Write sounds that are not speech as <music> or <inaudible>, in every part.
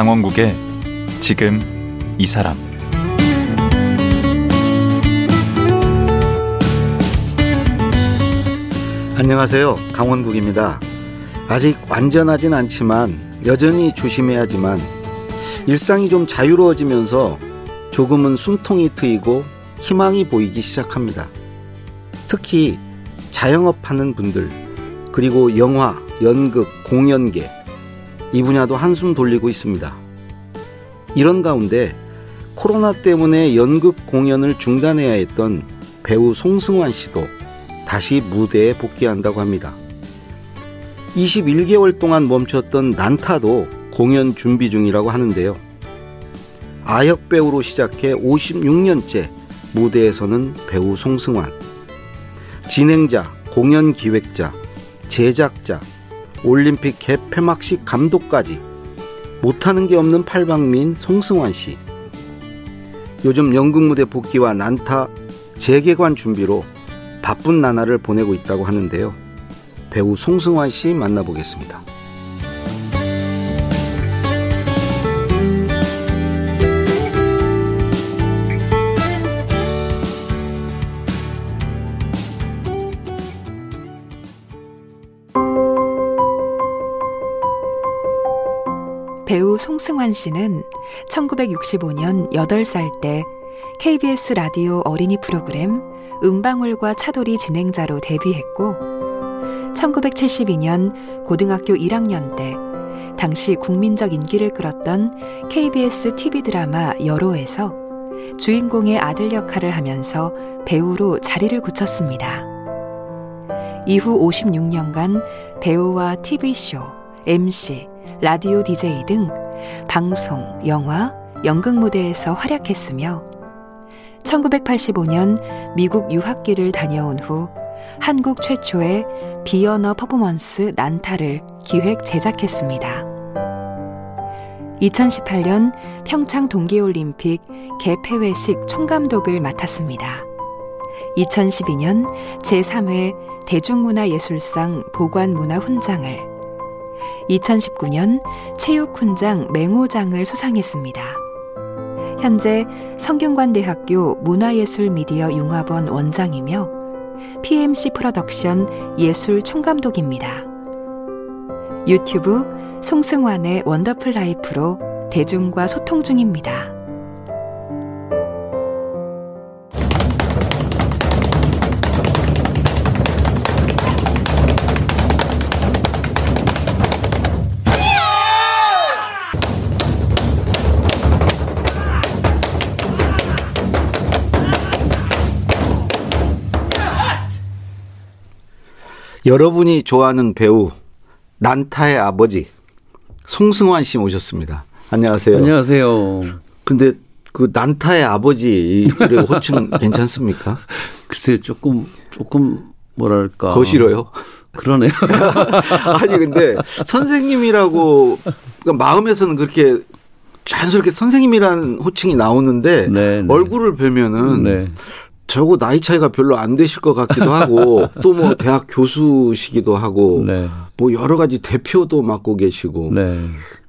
강원국의 지금 이 사람 안녕하세요. 강원국입니다. 아직 완전하진 않지만 여전히 조심해야지만 일상이 좀 자유로워지면서 조금은 숨통이 트이고 희망이 보이기 시작합니다. 특히 자영업 하는 분들 그리고 영화, 연극, 공연계 이 분야도 한숨 돌리고 있습니다. 이런 가운데 코로나 때문에 연극 공연을 중단해야 했던 배우 송승환 씨도 다시 무대에 복귀한다고 합니다. 21개월 동안 멈췄던 난타도 공연 준비 중이라고 하는데요. 아역 배우로 시작해 56년째 무대에서는 배우 송승환, 진행자, 공연 기획자, 제작자, 올림픽 개폐막식 감독까지 못하는 게 없는 팔방민 송승환 씨. 요즘 연극 무대 복귀와 난타 재개관 준비로 바쁜 나날을 보내고 있다고 하는데요. 배우 송승환 씨 만나보겠습니다. 송승환 씨는 1965년 8살 때 KBS 라디오 어린이 프로그램 음방울과 차돌이 진행자로 데뷔했고 1972년 고등학교 1학년 때 당시 국민적 인기를 끌었던 KBS TV 드라마 여로에서 주인공의 아들 역할을 하면서 배우로 자리를 굳혔습니다. 이후 56년간 배우와 TV쇼, MC, 라디오 DJ 등 방송, 영화, 연극 무대에서 활약했으며 1985년 미국 유학기를 다녀온 후 한국 최초의 비언어 퍼포먼스 난타를 기획 제작했습니다. 2018년 평창 동계올림픽 개폐회식 총감독을 맡았습니다. 2012년 제3회 대중문화예술상 보관문화훈장을 2019년 체육훈장 맹호장을 수상했습니다. 현재 성균관대학교 문화예술미디어융합원 원장이며 PMC 프로덕션 예술 총감독입니다. 유튜브 송승환의 Wonderful Life로 대중과 소통 중입니다. 여러분이 좋아하는 배우 난타의 아버지 송승환 씨 모셨습니다. 안녕하세요. 안녕하세요. 근데 그 난타의 아버지 <laughs> 호칭 괜찮습니까? 글쎄 조금 조금 뭐랄까 더 싫어요. 그러네요. <laughs> 아니 근데 선생님이라고 그러니까 마음에서는 그렇게 자연스럽게 선생님이라는 호칭이 나오는데 네, 네. 얼굴을 뵈면은 네. 저거 나이 차이가 별로 안 되실 것 같기도 하고 <laughs> 또 뭐 대학 교수시기도 하고 네. 뭐 여러 가지 대표도 맡고 계시고 네.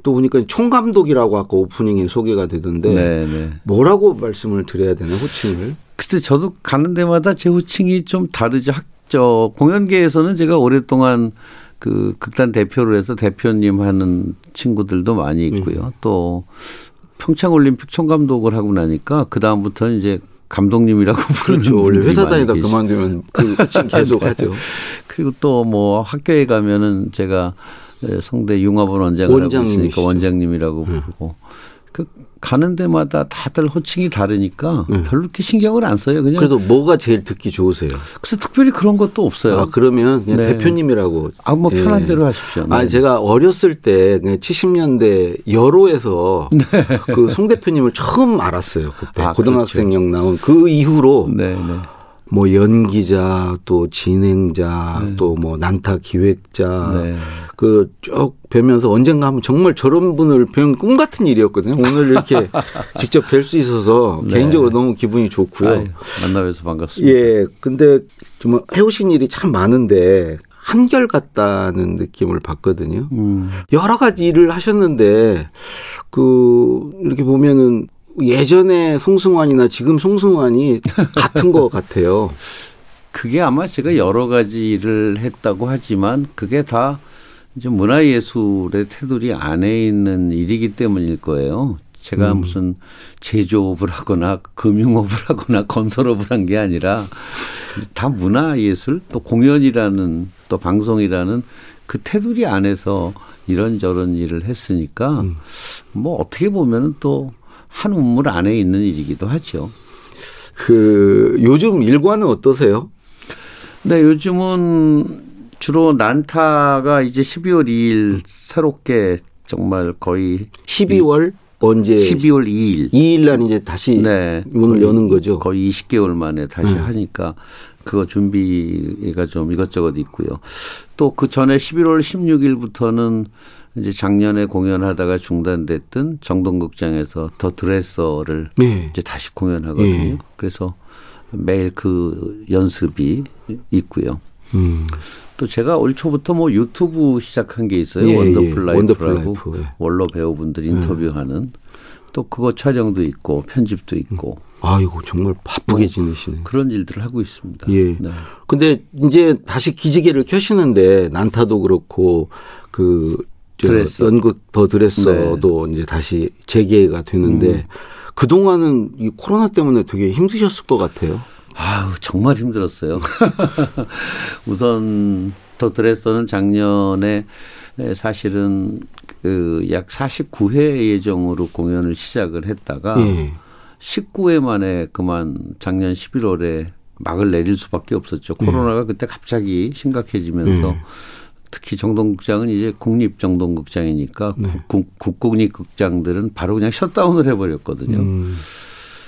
또 보니까 총감독이라고 아까 오프닝에 소개가 되던데 네, 네. 뭐라고 말씀을 드려야 되나 호칭을? 글쎄 저도 가는 데마다 제 호칭이 좀 다르죠. 학저 공연계에서는 제가 오랫동안 그 극단 대표로 해서 대표님 하는 친구들도 많이 있고요. 음. 또 평창 올림픽 총감독을 하고 나니까 그 다음부터는 이제 감독님이라고 <laughs> 부르는 그렇죠. 원래 회사 다니다 그만두면 그 계속 <laughs> 하죠. 그리고 또 뭐 학교에 가면은 제가 성대 융합원 원장을 하고 있으니까 원장님이라고 네. 부르고 그 가는 데마다 다들 호칭이 다르니까 네. 별로 그렇게 신경을 안 써요. 그냥 그래도 뭐가 제일 듣기 좋으세요? 그래서 특별히 그런 것도 없어요. 아 그러면 그냥 네. 대표님이라고. 아뭐 편한 예. 대로 하십시오. 네. 아 제가 어렸을 때 70년대 여로에서 네. 그송 대표님을 처음 알았어요. 그때 아, 고등학생역 그렇죠. 나온 그 이후로. 뭐 연기자 또 진행자 네. 또뭐 난타 기획자 네. 그쭉 뵈면서 언젠가 하면 정말 저런 분을 뵈면 꿈 같은 일이었거든요. 오늘 이렇게 <laughs> 직접 뵐 수 있어서 네. 개인적으로 너무 기분이 좋고요. 아유, 만나뵈서 반갑습니다. 예. 근데 정말 해오신 일이 참 많은데 한결 같다는 느낌을 받거든요. 음. 여러 가지 일을 하셨는데 그 이렇게 보면은 예전에 송승환이나 지금 송승환이 같은 것 같아요. <laughs> 그게 아마 제가 여러 가지를 했다고 하지만 그게 다 이제 문화예술의 테두리 안에 있는 일이기 때문일 거예요. 제가 음. 무슨 제조업을 하거나 금융업을 하거나 <laughs> 건설업을 한 게 아니라 다 문화예술 또 공연이라는 또 방송이라는 그 테두리 안에서 이런저런 일을 했으니까 음. 뭐 어떻게 보면 또 한 우물 안에 있는 일이기도 하죠. 그 요즘 일과는 어떠세요? 네, 요즘은 주로 난타가 이제 12월 2일 새롭게 정말 거의 12월 언제 12월 2일 2일 날 이제 다시 네, 문을 여는 거죠. 거의 20개월 만에 다시 음. 하니까 그거 준비가 좀 이것저것 있고요. 또 그 전에 11월 16일부터는 이제 작년에 공연하다가 중단됐던 정동극장에서 The Dresser를 네. 이제 다시 공연하거든요. 네. 그래서 매일 그 연습이 있고요. 음. 또 제가 올 초부터 뭐 유튜브 시작한 게 있어요. 예, Wonderful 예. Life라고 예. 원로 배우분들 인터뷰하는 음. 또 그거 촬영도 있고 편집도 있고. 아이고 정말 바쁘게 뭐 지내시네. 그런 일들을 하고 있습니다. 예. 네. 근데 이제 다시 기지개를 켜시는데 난타도 그렇고 그 드레스. 연극 더 드레서도 네. 이제 다시 재개가 되는데 음. 그 동안은 이 코로나 때문에 되게 힘드셨을 것 같아요. 아우 정말 힘들었어요. <laughs> 우선 더 드레서는 작년에 사실은 그 약 49회 예정으로 공연을 시작을 했다가 예. 19회 만에 그만 작년 11월에 막을 내릴 수밖에 없었죠. 코로나가 예. 그때 갑자기 심각해지면서 예. 특히 정동극장은 이제 국립 정동극장이니까 네. 국, 국공립 극장들은 바로 그냥 셧다운을 해버렸거든요. 음.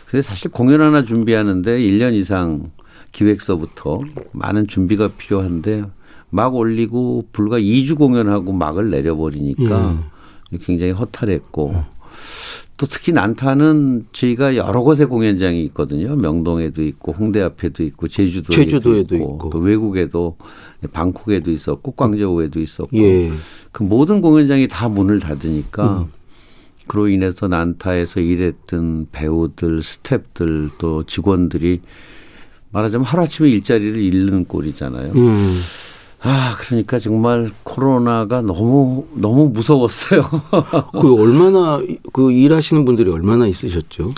그래서 사실 공연 하나 준비하는데 1년 이상 기획서부터 많은 준비가 필요한데 막 올리고 불과 2주 공연하고 막을 내려버리니까 예. 굉장히 허탈했고 예. 또 특히 난타는 저희가 여러 곳에 공연장이 있거든요. 명동에도 있고 홍대 앞에도 있고 제주도에도, 제주도에도 있고, 있고, 또 외국에도 방콕에도 있었고 광저우에도 있었고 예. 그 모든 공연장이 다 문을 닫으니까 음. 그로 인해서 난타에서 일했던 배우들, 스탭들 또 직원들이 말하자면 하루아침에 일자리를 잃는 꼴이잖아요. 음. 아, 그러니까 정말 코로나가 너무 너무 무서웠어요. <laughs> 그 얼마나 그 일하시는 분들이 얼마나 있으셨죠?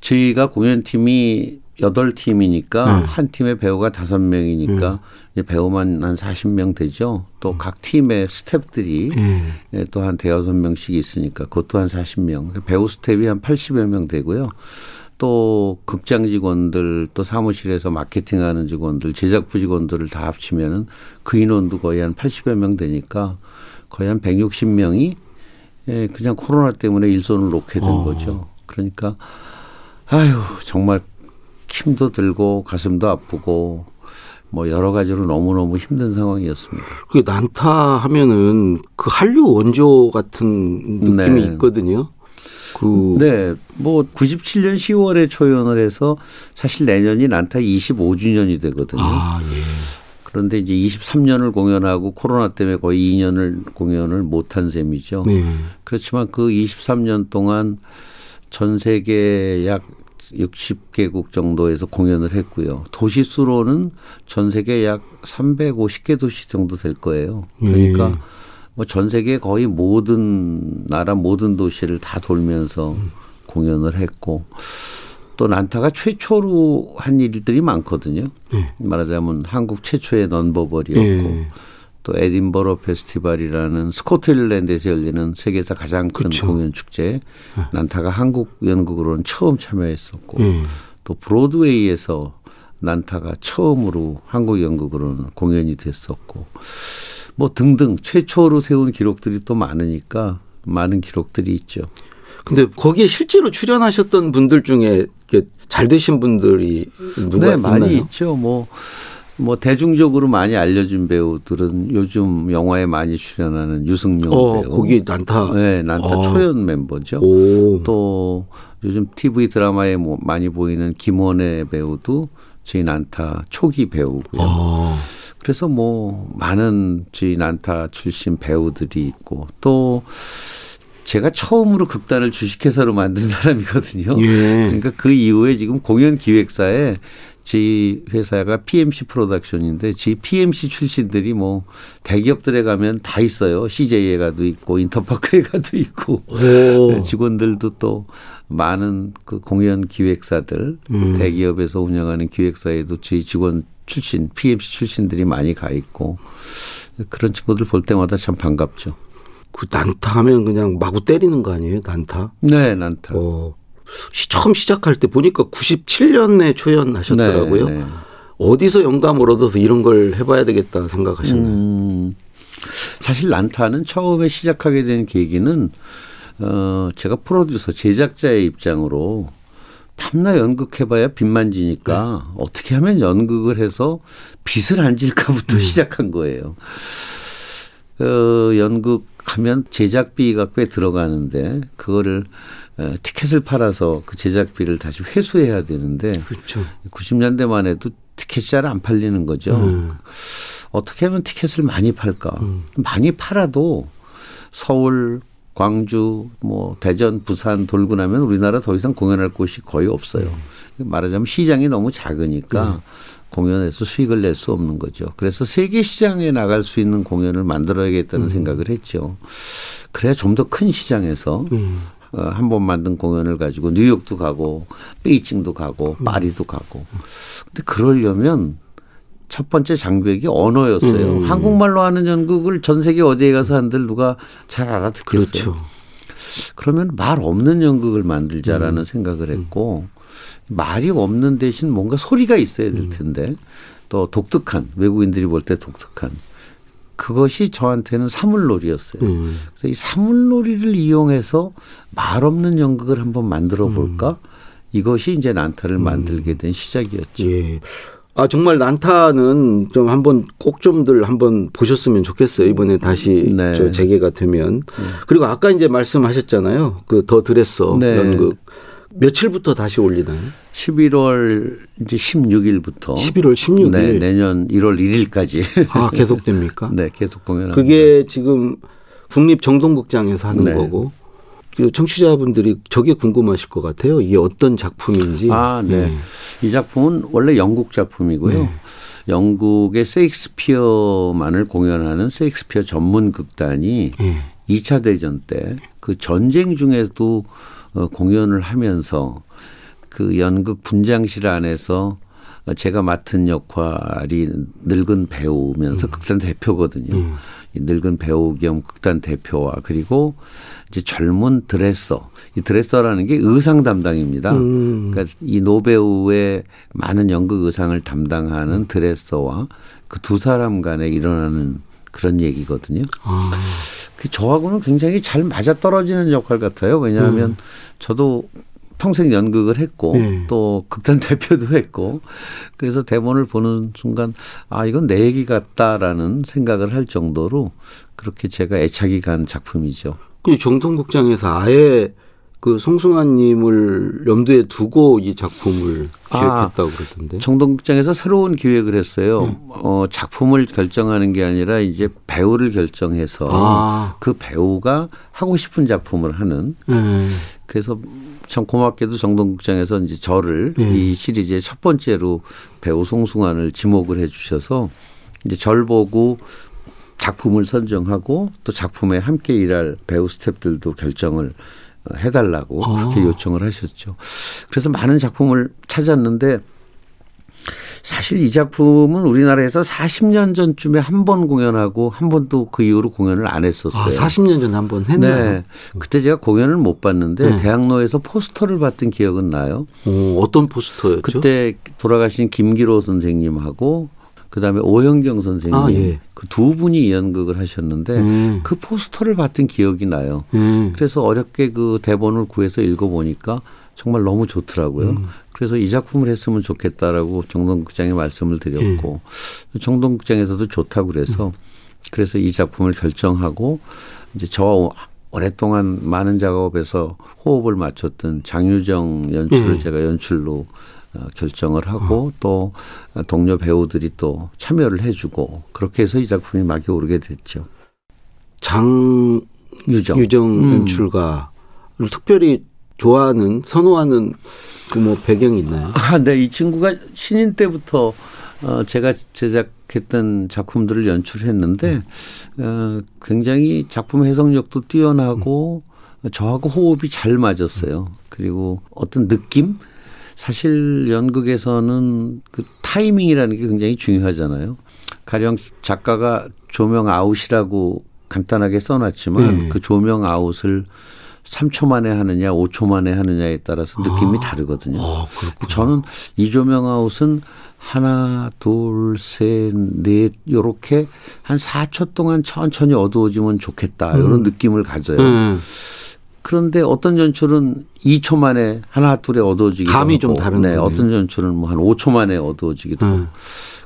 저희가 공연팀이 여덟 팀이니까 네. 한 팀에 배우가 다섯 명이니까 네. 이제 배우만 한 사십 명 되죠. 또각 음. 팀의 스탭들이 네. 예, 또한 대여섯 명씩 있으니까 그것도 한 사십 명. 배우 스탭이 한 팔십여 명 되고요. 또 극장 직원들 또 사무실에서 마케팅하는 직원들 제작부 직원들을 다 합치면은 그 인원도 거의 한 80여 명 되니까 거의 한 160명이 예, 그냥 코로나 때문에 일손을 놓게 된 어. 거죠. 그러니까 아유 정말 힘도 들고 가슴도 아프고 뭐 여러 가지로 너무너무 힘든 상황이었습니다. 그 난타 하면은 그 한류 원조 같은 느낌이 네. 있거든요. 그 네, 뭐 97년 10월에 초연을 해서 사실 내년이 난타 25주년이 되거든요. 아, 예. 그런데 이제 23년을 공연하고 코로나 때문에 거의 2년을 공연을 못한 셈이죠. 네. 그렇지만 그 23년 동안 전 세계 약 60개국 정도에서 공연을 했고요. 도시 수로는 전 세계 약 350개 도시 정도 될 거예요. 그러니까 예. 뭐 전 세계 거의 모든 나라 모든 도시를 다 돌면서 음. 공연을 했고 또 난타가 최초로 한 일들이 많거든요. 네. 말하자면 한국 최초의 넌버벌이었고 네. 또 에딘버러 페스티벌이라는 스코틀랜드에서 열리는 세계에서 가장 큰 그쵸. 공연 축제 네. 난타가 한국 연극으로는 처음 참여했었고 또 브로드웨이에서 난타가 처음으로 한국 연극으로는 공연이 됐었고 뭐 등등 최초로 세운 기록들이 또 많으니까 많은 기록들이 있죠. 근데 거기에 실제로 출연하셨던 분들 중에 잘 되신 분들이 누가 네, 많이 있나요? 있죠. 뭐뭐 뭐 대중적으로 많이 알려진 배우들은 요즘 영화에 많이 출연하는 유승용 어, 배우. 거기 난타. 네, 난타 아. 초연 멤버죠. 오. 또 요즘 TV 드라마에 뭐 많이 보이는 김원혜 배우도 저희 난타 초기 배우고요. 아. 그래서 뭐 많은 저희 난타 출신 배우들이 있고 또 제가 처음으로 극단을 주식회사로 만든 사람이거든요. 예. 그러니까 그 이후에 지금 공연 기획사에 제 회사가 PMC 프로덕션인데 제 PMC 출신들이 뭐 대기업들에 가면 다 있어요. CJ에 가도 있고 인터파크에 가도 있고 오. 직원들도 또 많은 그 공연 기획사들 음. 대기업에서 운영하는 기획사에도 저희 직원 출신 PMC 출신들이 많이 가 있고 그런 친구들 볼 때마다 참 반갑죠. 그 난타 하면 그냥 마구 때리는 거 아니에요? 난타? 네, 난타. 어. 처음 시작할 때 보니까 97년에 초연하셨더라고요. 네, 네. 어디서 영감을 얻어서 이런 걸 해봐야 되겠다 생각하셨나요? 음, 사실 난타는 처음에 시작하게 된 계기는 어, 제가 프로듀서 제작자의 입장으로 탐나 연극해봐야 빚만 지니까 네. 어떻게 하면 연극을 해서 빚을 안 질까부터 음. 시작한 거예요. 어, 연극 하면 제작비가 꽤 들어가는데 그거를 어, 티켓을 팔아서 그 제작비를 다시 회수해야 되는데 그렇죠. 90년대만 해도 티켓이 잘 안 팔리는 거죠. 음. 어떻게 하면 티켓을 많이 팔까? 음. 많이 팔아도 서울, 광주, 뭐 대전, 부산 돌고 나면 우리나라 더 이상 공연할 곳이 거의 없어요. 음. 말하자면 시장이 너무 작으니까 음. 공연에서 수익을 낼 수 없는 거죠. 그래서 세계 시장에 나갈 수 있는 공연을 만들어야겠다는 음. 생각을 했죠. 그래야 좀 더 큰 시장에서 음. 어, 한번 만든 공연을 가지고 뉴욕도 가고 베이징도 가고 음. 파리도 가고. 근데 그러려면 첫 번째 장벽이 언어였어요. 음. 한국말로 하는 연극을 전 세계 어디에 가서 한들 누가 잘 알아듣겠어요. 그렇죠. 그러면 말 없는 연극을 만들자라는 음. 생각을 했고 말이 없는 대신 뭔가 소리가 있어야 될 음. 텐데 또 독특한 외국인들이 볼 때 독특한 그것이 저한테는 사물놀이였어요. 음. 그래서 이 사물놀이를 이용해서 말 없는 연극을 한번 만들어 볼까? 음. 이것이 이제 난타를 음. 만들게 된 시작이었죠. 예. 아 정말 난타는 좀 한번 꼭 좀들 한번 보셨으면 좋겠어요. 이번에 다시 네. 저 재개가 되면. 네. 그리고 아까 이제 말씀하셨잖아요. 그 더 드레서 네. 연극. 며칠부터 다시 올리나요? 11월 이제 16일부터 11월 16일 네, 내년 1월 1일까지 아 계속됩니까? <laughs> 네, 계속 공연합니다. 그게 지금 국립 정동극장에서 하는 네. 거고 그 청취자분들이 저게 궁금하실 것 같아요. 이게 어떤 작품인지. 아, 네. 네. 이 작품은 원래 영국 작품이고요. 네. 영국의 세익스피어만을 공연하는 세익스피어 전문 극단이 네. 2차 대전 때 그 전쟁 중에도 어, 공연을 하면서 그 연극 분장실 안에서 제가 맡은 역할이 늙은 배우면서 음. 극단 대표거든요. 음. 이 늙은 배우 겸 극단 대표와 그리고 이제 젊은 드레서. 이 드레서라는 게 의상 담당입니다. 음. 그러니까 이 노배우의 많은 연극 의상을 담당하는 드레서와 그 두 사람 간에 일어나는 그런 얘기거든요. 아. 그 저하고는 굉장히 잘 맞아 떨어지는 역할 같아요. 왜냐하면 음. 저도 평생 연극을 했고 네. 또 극단 대표도 했고 그래서 대본을 보는 순간 아 이건 내 얘기 같다라는 생각을 할 정도로 그렇게 제가 애착이 간 작품이죠. 그 정통극장에서 아예 그 송승환님을 염두에 두고 이 작품을 아, 기획했다고 아, 그러던데. 정동극장에서 새로운 기획을 했어요. 네. 어, 작품을 결정하는 게 아니라 이제 배우를 결정해서 아. 그 배우가 하고 싶은 작품을 하는. 네. 그래서 참 고맙게도 정동극장에서 이제 저를 네. 이 시리즈의 첫 번째로 배우 송승환을 지목을 해주셔서 이제 절 보고 작품을 선정하고 또 작품에 함께 일할 배우 스탭들도 결정을 해달라고 아. 그렇게 요청을 하셨죠. 그래서 많은 작품을 찾았는데 사실 이 작품은 우리나라에서 40년 전쯤에 한 번 공연하고 한 번도 그 이후로 공연을 안 했었어요. 아, 40년 전에 한번 했나요? 네. 그때 제가 공연을 못 봤는데 네. 대학로에서 포스터를 봤던 기억은 나요. 오, 어떤 포스터였죠? 그때 돌아가신 김기로 선생님하고 그다음에 오영경 선생님 아, 예. 그두 분이 연극을 하셨는데 음. 그 포스터를 봤던 기억이 나요. 음. 그래서 어렵게 그 대본을 구해서 읽어보니까 정말 너무 좋더라고요. 음. 그래서 이 작품을 했으면 좋겠다라고 정동극장에 말씀을 드렸고 예. 정동극장에서도 좋다고 그래서 음. 그래서 이 작품을 결정하고 이제 저와 오랫동안 많은 작업에서 호흡을 맞췄던 장유정 연출을 예. 제가 연출로 어, 결정을 하고 어. 또 동료 배우들이 또 참여를 해주고 그렇게 해서 이 작품이 막이 오르게 됐죠. 장 유정, 유정 음. 연출가 특별히 좋아하는 선호하는 그 뭐 배경이 있나요? 아, 네, 이 친구가 신인 때부터 어 제가 제작했던 작품들을 연출했는데 음. 어 굉장히 작품 해석력도 뛰어나고 음. 저하고 호흡이 잘 맞았어요. 그리고 어떤 느낌? 사실 연극에서는 그 타이밍이라는 게 굉장히 중요하잖아요. 가령 작가가 조명 아웃이라고 간단하게 써놨지만 네. 그 조명 아웃을 3초 만에 하느냐, 5초 만에 하느냐에 따라서 느낌이 아. 다르거든요. 아, 저는 이 조명 아웃은 하나, 둘, 셋, 넷, 요렇게 한 4초 동안 천천히 어두워지면 좋겠다. 음. 이런 느낌을 가져요. 음. 그런데 어떤 연출은 2초 만에 하나, 둘에 어두워지기도 감이 하고. 좀 다른 네, 어떤 연출은 뭐 한 5초 만에 어두워지기도 음. 하고.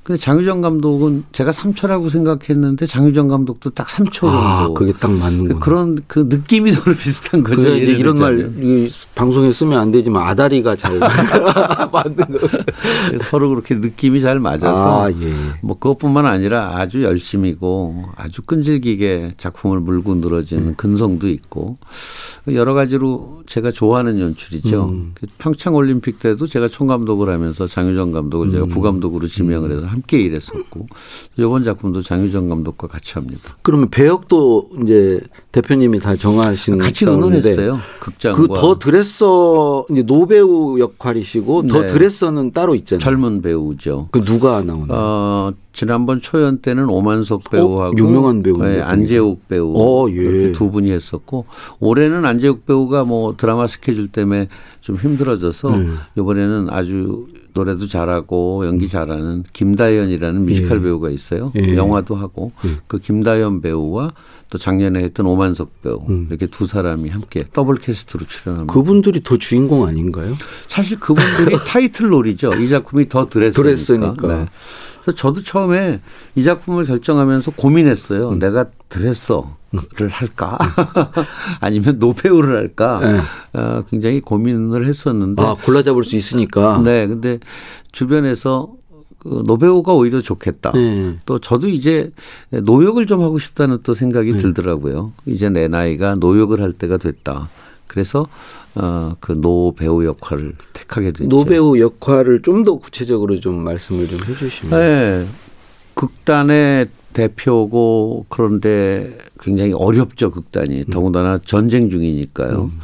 근데 장유정 감독은 제가 3초라고 생각했는데 장유정 감독도 딱 3초 아, 정도. 아, 그게 딱 맞는 거 그런 그 느낌이 서로 비슷한 거죠. 이제 이런 말 방송에 쓰면 안 되지만 아다리가 잘 <laughs> 맞는 거. 서로 그렇게 느낌이 잘 맞아서 아, 예. 뭐 그것뿐만 아니라 아주 열심이고 아주 끈질기게 작품을 물고 늘어지는 음. 근성도 있고 여러 가지로 제가 좋아하는 연출이죠. 음. 그 평창 올림픽 때도 제가 총감독을 하면서 장유정 감독을 음. 제가 부감독으로 지명을 해서 함께 일했었고 이번 작품도 장유정 감독과 같이 합니다. 그러면 배역도 이제 대표님이 다 정하신 같이 의논했어요. 극장과 그더 드레서 이제 노배우 역할이시고 더 네. 드레서는 따로 있잖아요. 젊은 배우죠. 그 누가 나오나요? 어, 지난번 초연 때는 오만석 어? 배우하고 어? 유명한 배우 네, 안재욱 배우 어, 예. 두 분이 했었고 올해는 안재욱 배우가 뭐 드라마 스케줄 때문에 좀 힘들어져서 음. 이번에는 아주 노래도 잘하고 연기 음. 잘하는 김다연이라는 뮤지컬 예. 배우가 있어요. 예. 영화도 하고 예. 그 김다연 배우와 또 작년에 했던 오만석 배우 음. 이렇게 두 사람이 함께 더블 캐스트로 출연합니다. 그분들이 더 주인공 아닌가요? 사실 그분들이 <laughs> 타이틀 롤이죠. 이 작품이 더 드레서니까. 드레서니까. 네. 그래서 저도 처음에 이 작품을 결정하면서 고민했어요. 음. 내가 드레서를 할까? <laughs> 아니면 노배우를 할까? 네. 어, 굉장히 고민을 했었는데. 아, 골라 잡을 수 있으니까. 네. 근데 주변에서 그 노배우가 오히려 좋겠다. 네. 또 저도 이제 노역을 좀 하고 싶다는 또 생각이 네. 들더라고요. 이제 내 나이가 노역을 할 때가 됐다. 그래서 어, 그 노배우 역할을 택하게 됐죠. 노배우 역할을 좀 더 구체적으로 좀 말씀을 좀 해주시면. 네. 극단의 대표고 그런데 굉장히 어렵죠 극단이 음. 더군다나 전쟁 중이니까요. 음.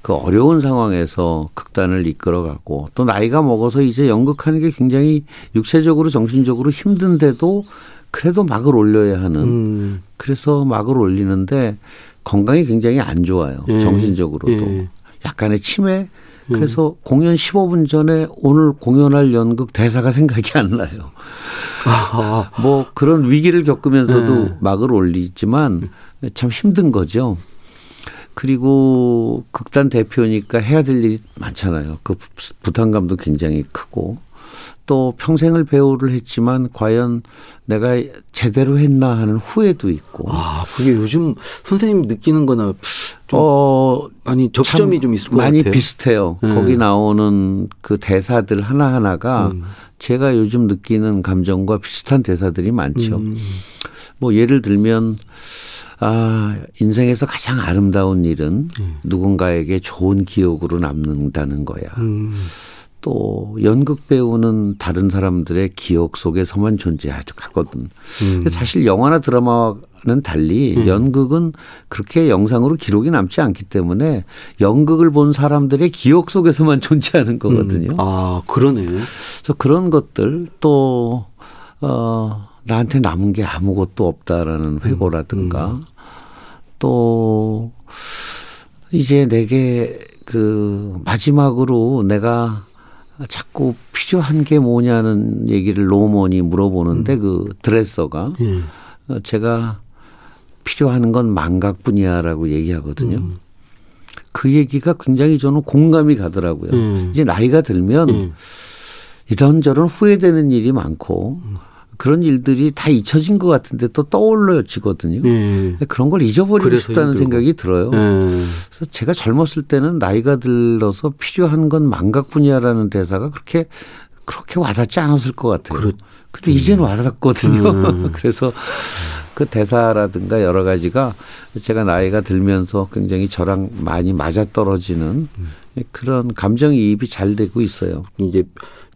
그 어려운 상황에서 극단을 이끌어가고 또 나이가 먹어서 이제 연극하는 게 굉장히 육체적으로 정신적으로 힘든데도 그래도 막을 올려야 하는 음. 그래서 막을 올리는데 건강이 굉장히 안 좋아요 예. 정신적으로도 예. 약간의 치매 그래서 음. 공연 15분 전에 오늘 공연할 연극 대사가 생각이 안 나요. 아. <laughs> 뭐 그런 위기를 겪으면서도 네. 막을 올리지만 참 힘든 거죠. 그리고 극단 대표니까 해야 될 일이 많잖아요. 그 부담감도 굉장히 크고 또 평생을 배우를 했지만 과연 내가 제대로 했나 하는 후회도 있고. 아, 그게 요즘 선생님 느끼는 거나 좀 어, 많이 접점이 좀 있을 것 많이 같아요. 비슷해요. 음. 거기 나오는 그 대사들 하나하나가 음. 제가 요즘 느끼는 감정과 비슷한 대사들이 많죠. 음. 뭐 예를 들면 아, 인생에서 가장 아름다운 일은 음. 누군가에게 좋은 기억으로 남는다는 거야. 음. 또 연극 배우는 다른 사람들의 기억 속에서만 존재하거든. 음. 사실 영화나 드라마는 달리 음. 연극은 그렇게 영상으로 기록이 남지 않기 때문에 연극을 본 사람들의 기억 속에서만 <laughs> 존재하는 거거든요. 음. 아 그러네. 그래서 그런 것들 또 어, 나한테 남은 게 아무것도 없다라는 회고라든가 음. 음. 또 이제 내게 그 마지막으로 내가 자꾸 필요한 게 뭐냐는 얘기를 노원이 물어보는데 음. 그 드레서가 음. 제가 필요한 건 망각뿐이야라고 얘기하거든요. 음. 그 얘기가 굉장히 저는 공감이 가더라고요. 음. 이제 나이가 들면 음. 이런저런 후회되는 일이 많고 음. 그런 일들이 다 잊혀진 것 같은데 또 떠올려지거든요. 네. 그런 걸 잊어버리고 싶다는 힘들고. 생각이 들어요. 네. 그래서 제가 젊었을 때는 나이가 들어서 필요한 건 망각뿐이야라는 대사가 그렇게 그렇게 와닿지 않았을 것 같아요. 그렇, 근데 음. 이제는 와닿거든요. 음. 그래서 그 대사라든가 여러 가지가 제가 나이가 들면서 굉장히 저랑 많이 맞아 떨어지는 음. 그런 감정이입이 잘 되고 있어요. 이제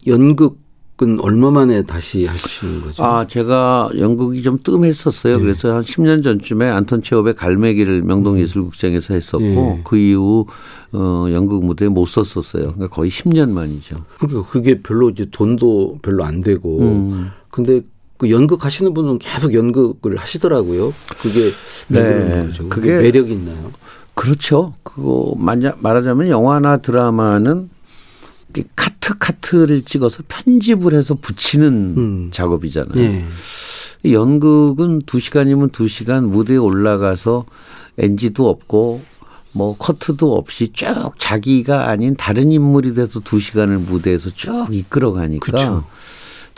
연극 은 얼마 만에 다시 하시는 거죠? 아, 제가 연극이 좀 뜸했었어요. 네. 그래서 한 10년 전쯤에 안톤 체홉의 갈매기를 명동예술극장에서 했었고 네. 그 이후 어, 연극 무대에 못 썼었어요. 그러니까 거의 10년 만이죠. 그러니까 그게 별로 이제 돈도 별로 안 되고 음. 근데 그 연극 하시는 분은 계속 연극을 하시더라고요. 그게 네. 그게 매력 있나요? 그렇죠. 그거 말하자면 영화나 드라마는 카트 카트를 찍어서 편집을 해서 붙이는 음. 작업이잖아요. 예. 연극은 두 시간이면 두 시간 무대에 올라가서 엔지도 없고 뭐 커트도 없이 쭉 자기가 아닌 다른 인물이 돼서 두 시간을 무대에서 쭉 이끌어가니까 그쵸.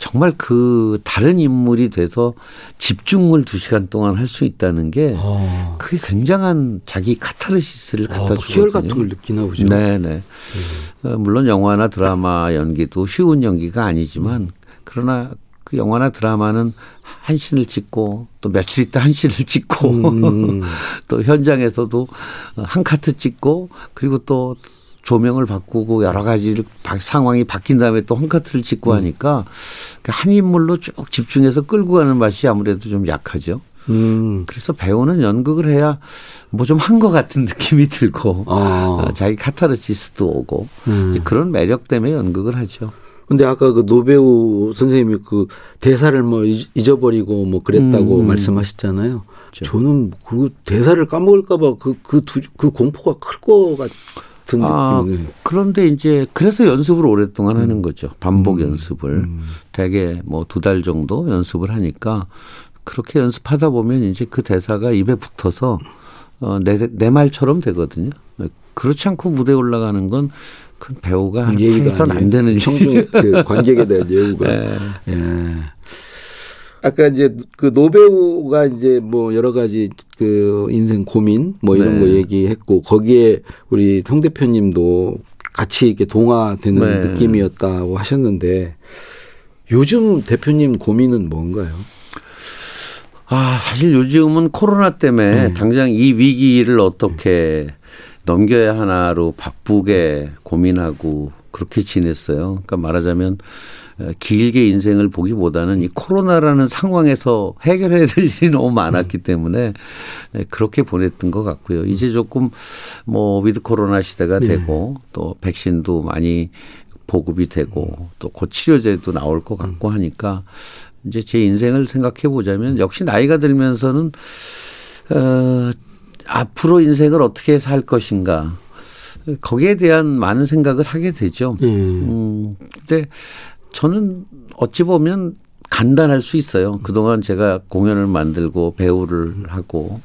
정말 그 다른 인물이 돼서 집중을 두 시간 동안 할 수 있다는 게 어. 그게 굉장한 자기 카타르시스를 어, 갖다 주거든요. 희열 같은 걸 느끼나 보죠. 네네. 음. 물론 영화나 드라마 연기도 쉬운 연기가 아니지만 그러나 그 영화나 드라마는 한 씬을 찍고 또 며칠 있다 한 씬을 찍고 음. <laughs> 또 현장에서도 한 카트 찍고 그리고 또 조명을 바꾸고 여러 가지 상황이 바뀐 다음에 또 홈카트를 찍고 음. 하니까 그한 인물로 쭉 집중해서 끌고 가는 맛이 아무래도 좀 약하죠. 음. 그래서 배우는 연극을 해야 뭐 좀 한 것 같은 느낌이 들고 아. 어, 자기 카타르시스도 오고 음. 그런 매력 때문에 연극을 하죠. 근데 아까 그 노배우 선생님이 그 대사를 뭐 잊어버리고 뭐 그랬다고 음. 말씀하셨잖아요. 그렇죠. 저는 그 대사를 까먹을까봐 그, 그, 두, 그 공포가 클 것 같, 같은 아, 느낌이. 그런데 이제 그래서 연습을 오랫동안 음. 하는 거죠. 반복 음. 연습을 음. 대개 뭐 두 달 정도 연습을 하니까 그렇게 연습하다 보면 이제 그 대사가 입에 붙어서 어, 내, 내 말처럼 되거든요. 그렇지 않고 무대에 올라가는 건 그 배우가 해서는 안 되는 <laughs> 일이죠. 그 관객에 대한 예우가. <laughs> 네. 예. 아까 이제 그 노배우가 이제 뭐 여러 가지 그 인생 고민 뭐 이런 네. 거 얘기했고 거기에 우리 송 대표님도 같이 이렇게 동화되는 네. 느낌이었다고 하셨는데 요즘 대표님 고민은 뭔가요? 아, 사실 요즘은 코로나 때문에 네. 당장 이 위기를 어떻게 넘겨야 하나로 바쁘게 고민하고 그렇게 지냈어요. 그러니까 말하자면 길게 인생을 보기보다는 이 코로나라는 상황에서 해결해야 될 일이 너무 많았기 때문에 그렇게 보냈던 것 같고요. 이제 조금 뭐 위드 코로나 시대가 네. 되고 또 백신도 많이 보급이 되고 또 곧 치료제도 나올 것 같고 하니까 이제 제 인생을 생각해 보자면 역시 나이가 들면서는 어 앞으로 인생을 어떻게 살 것인가 거기에 대한 많은 생각을 하게 되죠. 음. 음 근데 저는 어찌 보면 간단할 수 있어요. 그동안 제가 공연을 만들고 배우를 하고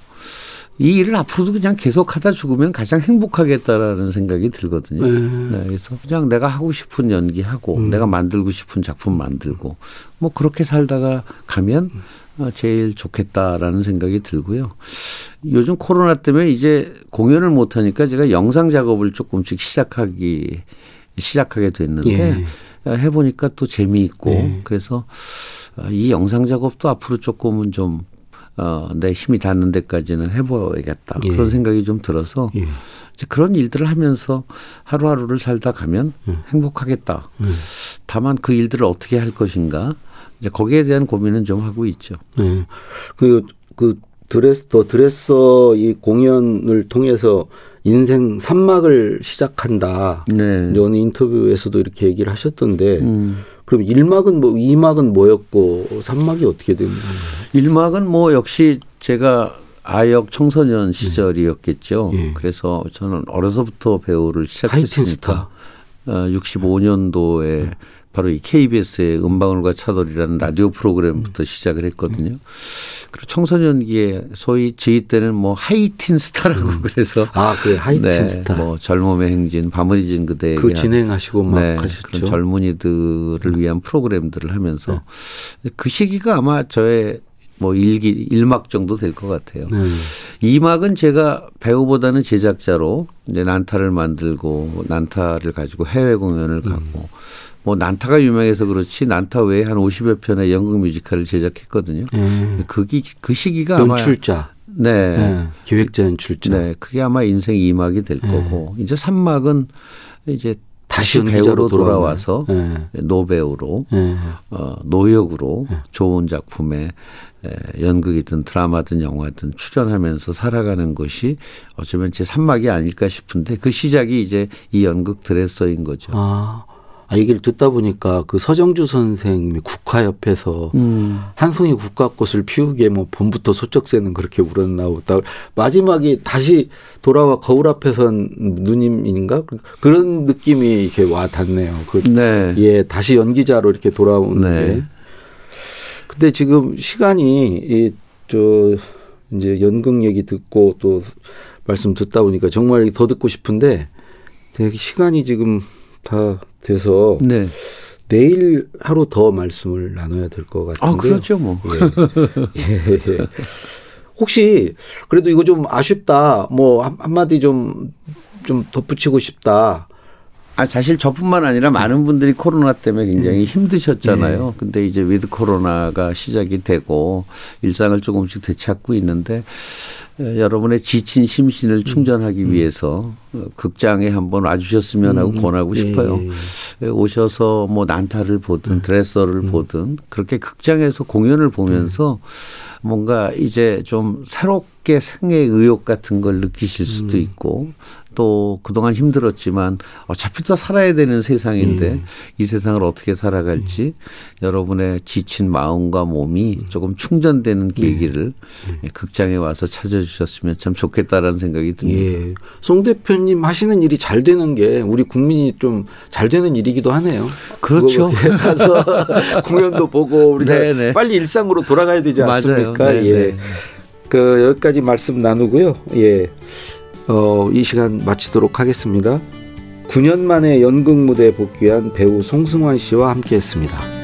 이 일을 앞으로도 그냥 계속 하다 죽으면 가장 행복하겠다라는 생각이 들거든요. 네. 네, 그래서 그냥 내가 하고 싶은 연기하고 음. 내가 만들고 싶은 작품 만들고 뭐 그렇게 살다가 가면 어, 제일 좋겠다라는 생각이 들고요. 요즘 코로나 때문에 이제 공연을 못 하니까 제가 영상 작업을 조금씩 시작하기 시작하게 됐는데 예. 해보니까 또 재미있고 네. 그래서 어, 이 영상 작업도 앞으로 조금은 좀 어, 내 힘이 닿는 데까지는 해보야겠다 예. 그런 생각이 좀 들어서 예. 이제 그런 일들을 하면서 하루하루를 살다 가면 음. 행복하겠다. 음. 다만 그 일들을 어떻게 할 것인가 이제 거기에 대한 고민은 좀 하고 있죠. 네. 그, 그 드레스, 더 드레서 이 공연을 통해서 인생 산막을 시작한다. 네. 어느 인터뷰에서도 이렇게 얘기를 하셨던데 음. 그럼 1막은 뭐 2막은 뭐였고 3막이 어떻게 되는 건가요? 1막은 뭐 역시 제가 아역 청소년 시절이었겠죠. 네. 네. 그래서 저는 어려서부터 배우를 시작했으니까 어, 65년도에 네. 바로 이 KBS의 은방울과 차돌이라는 라디오 프로그램부터 음. 시작을 했거든요. 그리고 청소년기에 소위 저희 때는 뭐 하이틴 스타라고 음. 그래서 아, 그 하이틴 네, 스타. 뭐 젊음의 행진, 밤을 잊은 그대 그 진행하시고 막 네, 하셨죠. 그런 젊은이들을 위한 프로그램들을 하면서 네. 그 시기가 아마 저의 뭐 일기 일막 정도 될 것 같아요. 네. 이막은 제가 배우보다는 제작자로 이제 난타를 만들고 난타를 가지고 해외 공연을 가고 음. 뭐 난타가 유명해서 그렇지 난타 외에 한 50여 편의 연극 뮤지컬을 제작했거든요. 네. 그기 그 시기가 연출자. 네. 네. 기획자 연출자. 네. 그게 아마 인생 2막이 될 네. 거고 이제 3막은 이제 다시 배우로 돌아와서 네. 노배우로 네. 어, 노역으로 네. 좋은 작품에 연극이든 드라마든 영화든 출연하면서 살아가는 것이 어쩌면 제 3막이 아닐까 싶은데 그 시작이 이제 이 연극 드레서인 거죠. 아. 아, 얘기를 듣다 보니까 그 서정주 선생님이 국화옆에서 음. 한 송이 국화꽃을 피우게 뭐 봄부터 소쩍새는 그렇게 우러나오고 마지막에 다시 돌아와 거울 앞에선 누님인가 그런 느낌이 이렇게 와 닿네요. 그 네. 예, 다시 연기자로 이렇게 돌아오는 네. 게. 근데 지금 시간이 이 저 이제 연극 얘기 듣고 또 말씀 듣다 보니까 정말 더 듣고 싶은데 되게 시간이 지금 다 돼서 네. 내일 하루 더 말씀을 나눠야 될 것 같은데. 아, 그렇죠, 뭐. 예. 예, 예. 혹시 그래도 이거 좀 아쉽다. 뭐 한마디 좀좀 덧붙이고 싶다. 아, 사실 저뿐만 아니라 많은 분들이 코로나 때문에 굉장히 음. 힘드셨잖아요. 네. 근데 이제 위드 코로나가 시작이 되고 일상을 조금씩 되찾고 있는데 여러분의 지친 심신을 충전하기 음. 위해서 극장에 한번 와주셨으면 하고 음. 권하고 네. 싶어요. 네. 오셔서 뭐 난타를 보든 음. 드레서를 음. 보든 그렇게 극장에서 공연을 보면서 뭔가 이제 좀 새롭게 생의 의욕 같은 걸 느끼실 수도 있고 또 그동안 힘들었지만 어차피 또 살아야 되는 세상인데 음. 이 세상을 어떻게 살아갈지 음. 여러분의 지친 마음과 몸이 조금 충전되는 계기를 음. 극장에 와서 찾아 주셨으면 참 좋겠다라는 생각이 듭니다. 예. 송 대표님 하시는 일이 잘 되는 게 우리 국민이 좀 잘 되는 일이기도 하네요. 그렇죠. 가서 <laughs> 공연도 보고 우리가 네네. 빨리 일상으로 돌아가야 되지 않습니까? 예. 그 여기까지 말씀 나누고요. 예. 어, 이 시간 마치도록 하겠습니다. 9년 만에 연극 무대에 복귀한 배우 송승환 씨와 함께했습니다.